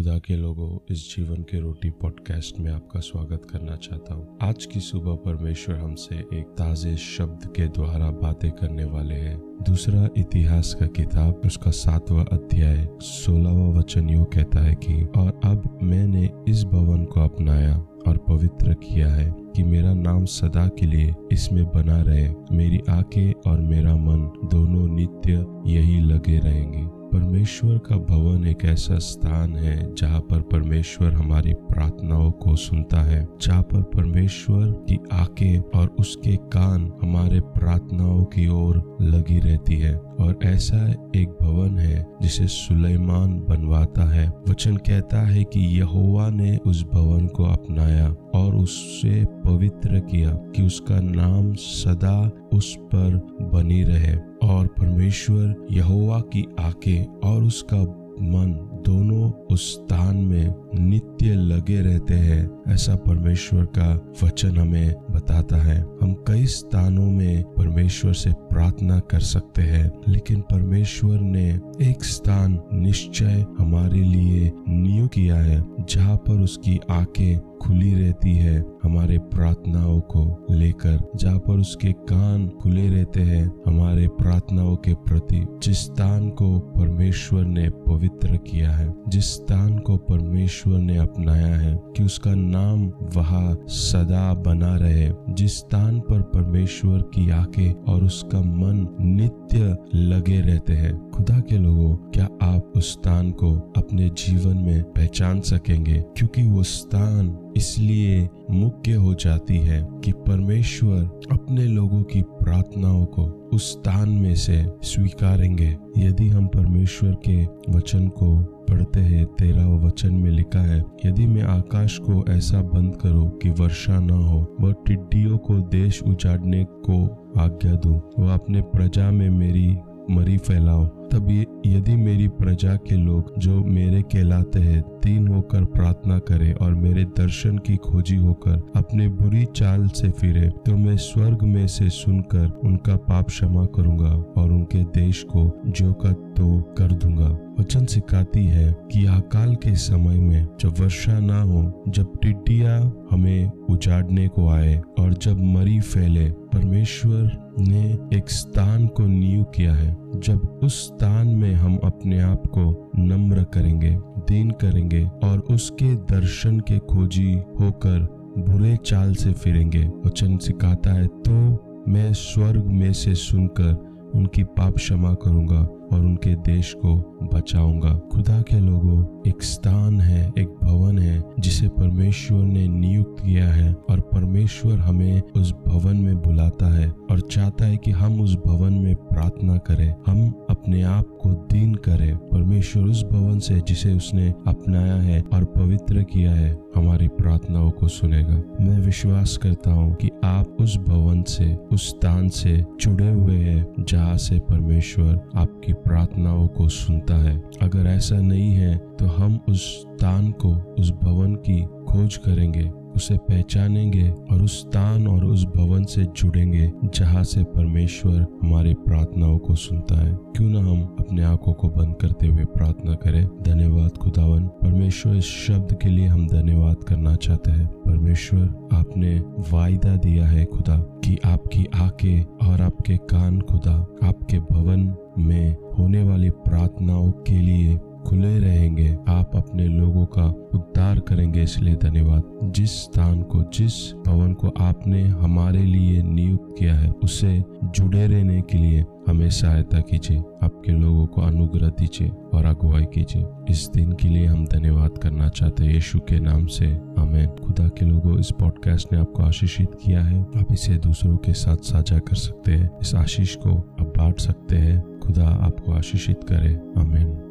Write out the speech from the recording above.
खुदा के लोगों, इस जीवन के रोटी पॉडकास्ट में आपका स्वागत करना चाहता हूँ। आज की सुबह परमेश्वर हमसे एक ताजे शब्द के द्वारा बातें करने वाले हैं। दूसरा इतिहास का किताब, उसका सातवां अध्याय, सोलहवा वचन यू कहता है कि, और अब मैंने इस भवन को अपनाया और पवित्र किया है कि मेरा नाम सदा के लिए इसमें बना रहे। मेरी आँखें और मेरा मन दोनों नित्य यही लगे रहेंगे। परमेश्वर का भवन एक ऐसा स्थान है जहाँ पर परमेश्वर हमारी प्रार्थनाओं को सुनता है, जहाँ पर परमेश्वर की आँखें और उसके कान हमारे प्रार्थनाओं की ओर लगी रहती है। और ऐसा एक भवन है जिसे सुलेमान बनवाता है। वचन कहता है कि यहोवा ने उस भवन को अपनाया। और उससे पवित्र किया कि उसका नाम सदा उस पर बनी रहे। और परमेश्वर यहोवा की आँखें और उसका मन दोनों उस स्थान में नित्य लगे रहते हैं, ऐसा परमेश्वर का वचन हमें बताता है। हम कई स्थानों में परमेश्वर से प्रार्थना कर सकते हैं, लेकिन परमेश्वर ने एक स्थान निश्चय हमारे लिए नियुक्त किया है, जहाँ पर उसकी आँखें खुली रहती है, हमारे प्रार्थनाओं को लेकर। जहाँ पर उसके कान खुले रहते हैं, हमारे प्रार्थनाओं के प्रति जिस स्थान को परमेश्वर ने पवित्र किया है, जिस स्थान को परमेश्वर ने अपनाया है, कि उसका नाम वहाँ सदा बना रहे। जिस स्थान पर परमेश्वर की आँखें और उसका मन नित्य लगे रहते हैं। खुदा के लोगों, क्या आप उस स्थान को अपने जीवन में पहचान सकेंगे? क्योंकि वो स्थान इसलिए मुख्य हो जाती है कि परमेश्वर अपने लोगों की प्रार्थनाओं को उस स्थान में से स्वीकारेंगे। यदि हम परमेश्वर के वचन को पढ़ते हैं तेरह वचन में लिखा है, यदि मैं आकाश को ऐसा बंद करूँ कि वर्षा न हो, वह टिड्डियों को देश उजाड़ने को आज्ञा दूँ, वह अपने प्रजा में मेरी मरी फैलाओ। तब यदि मेरी प्रजा के लोग जो मेरे कहलाते हैं, तीन होकर प्रार्थना करें और मेरे दर्शन की खोजी होकर अपने बुरी चाल से फिरे तो मैं स्वर्ग में से सुनकर उनका पाप क्षमा करूँगा और उनके देश को जो का तो कर दूँगा। वचन सिखाती है कि अकाल के समय में जब वर्षा ना हो, जब टिड्डिया हमें उजाड़ने को आए और जब मरी फैले, परमेश्वर ने एक स्थान को नियुक्त किया है। जब उस स्थान में हम अपने आप को नम्र करेंगे, दीन करेंगे और उसके दर्शन के खोजी होकर बुरे चाल से फिरेंगे। वचन सिखाता है तो मैं स्वर्ग में से सुनकर उनकी पाप क्षमा करूँगा और उनके देश को बचाऊँगा। खुदा के लोगों, एक स्थान है, एक भवन है, जिसे परमेश्वर ने नियुक्त किया है, और परमेश्वर हमें उस भवन में बुलाता है, और चाहता है कि हम उस भवन में प्रार्थना करें। हम अपने आप को दीन करें। परमेश्वर उस भवन से, जिसे उसने अपनाया है और पवित्र किया है, हमारी प्रार्थनाओं को सुनेगा। मैं विश्वास करता हूँ कि आप उस भवन से, उस स्थान से जुड़े हुए हैं, जहाँ से परमेश्वर आपकी प्रार्थनाओं को सुनता है। अगर ऐसा नहीं है तो हम उस स्थान को, उस भवन की खोज करेंगे। उसे पहचानेंगे और उस स्थान और उस भवन से जुड़ेंगे, जहाँ से परमेश्वर हमारी प्रार्थनाओं को सुनता है। क्यों ना हम अपने आँखों को बंद करते हुए प्रार्थना करें। धन्यवाद खुदावन। परमेश्वर, इस शब्द के लिए हम धन्यवाद करना चाहते हैं। परमेश्वर, आपने वायदा दिया है खुदा, कि आपकी आँखें और आपके कान खुदा, आपके भवन में होने वाली प्रार्थनाओं के लिए खुले रहेंगे। आप अपने लोगों का उद्धार करेंगे। इसलिए धन्यवाद। जिस स्थान को, जिस भवन को आपने हमारे लिए नियुक्त किया है, उसे जुड़े रहने के लिए हमें सहायता कीजिए। आपके लोगों को अनुग्रह दीजिए और अगुवाई कीजिए। इस दिन के लिए हम धन्यवाद करना चाहते हैं। यीशु के नाम से। हमें खुदा के लोगों, इस पॉडकास्ट ने आपको आशीषित किया है। आप इसे दूसरों के साथ साझा कर सकते हैं। इस आशीष को आप बांट सकते हैं। खुदा आपको आशीषित करे। अमेन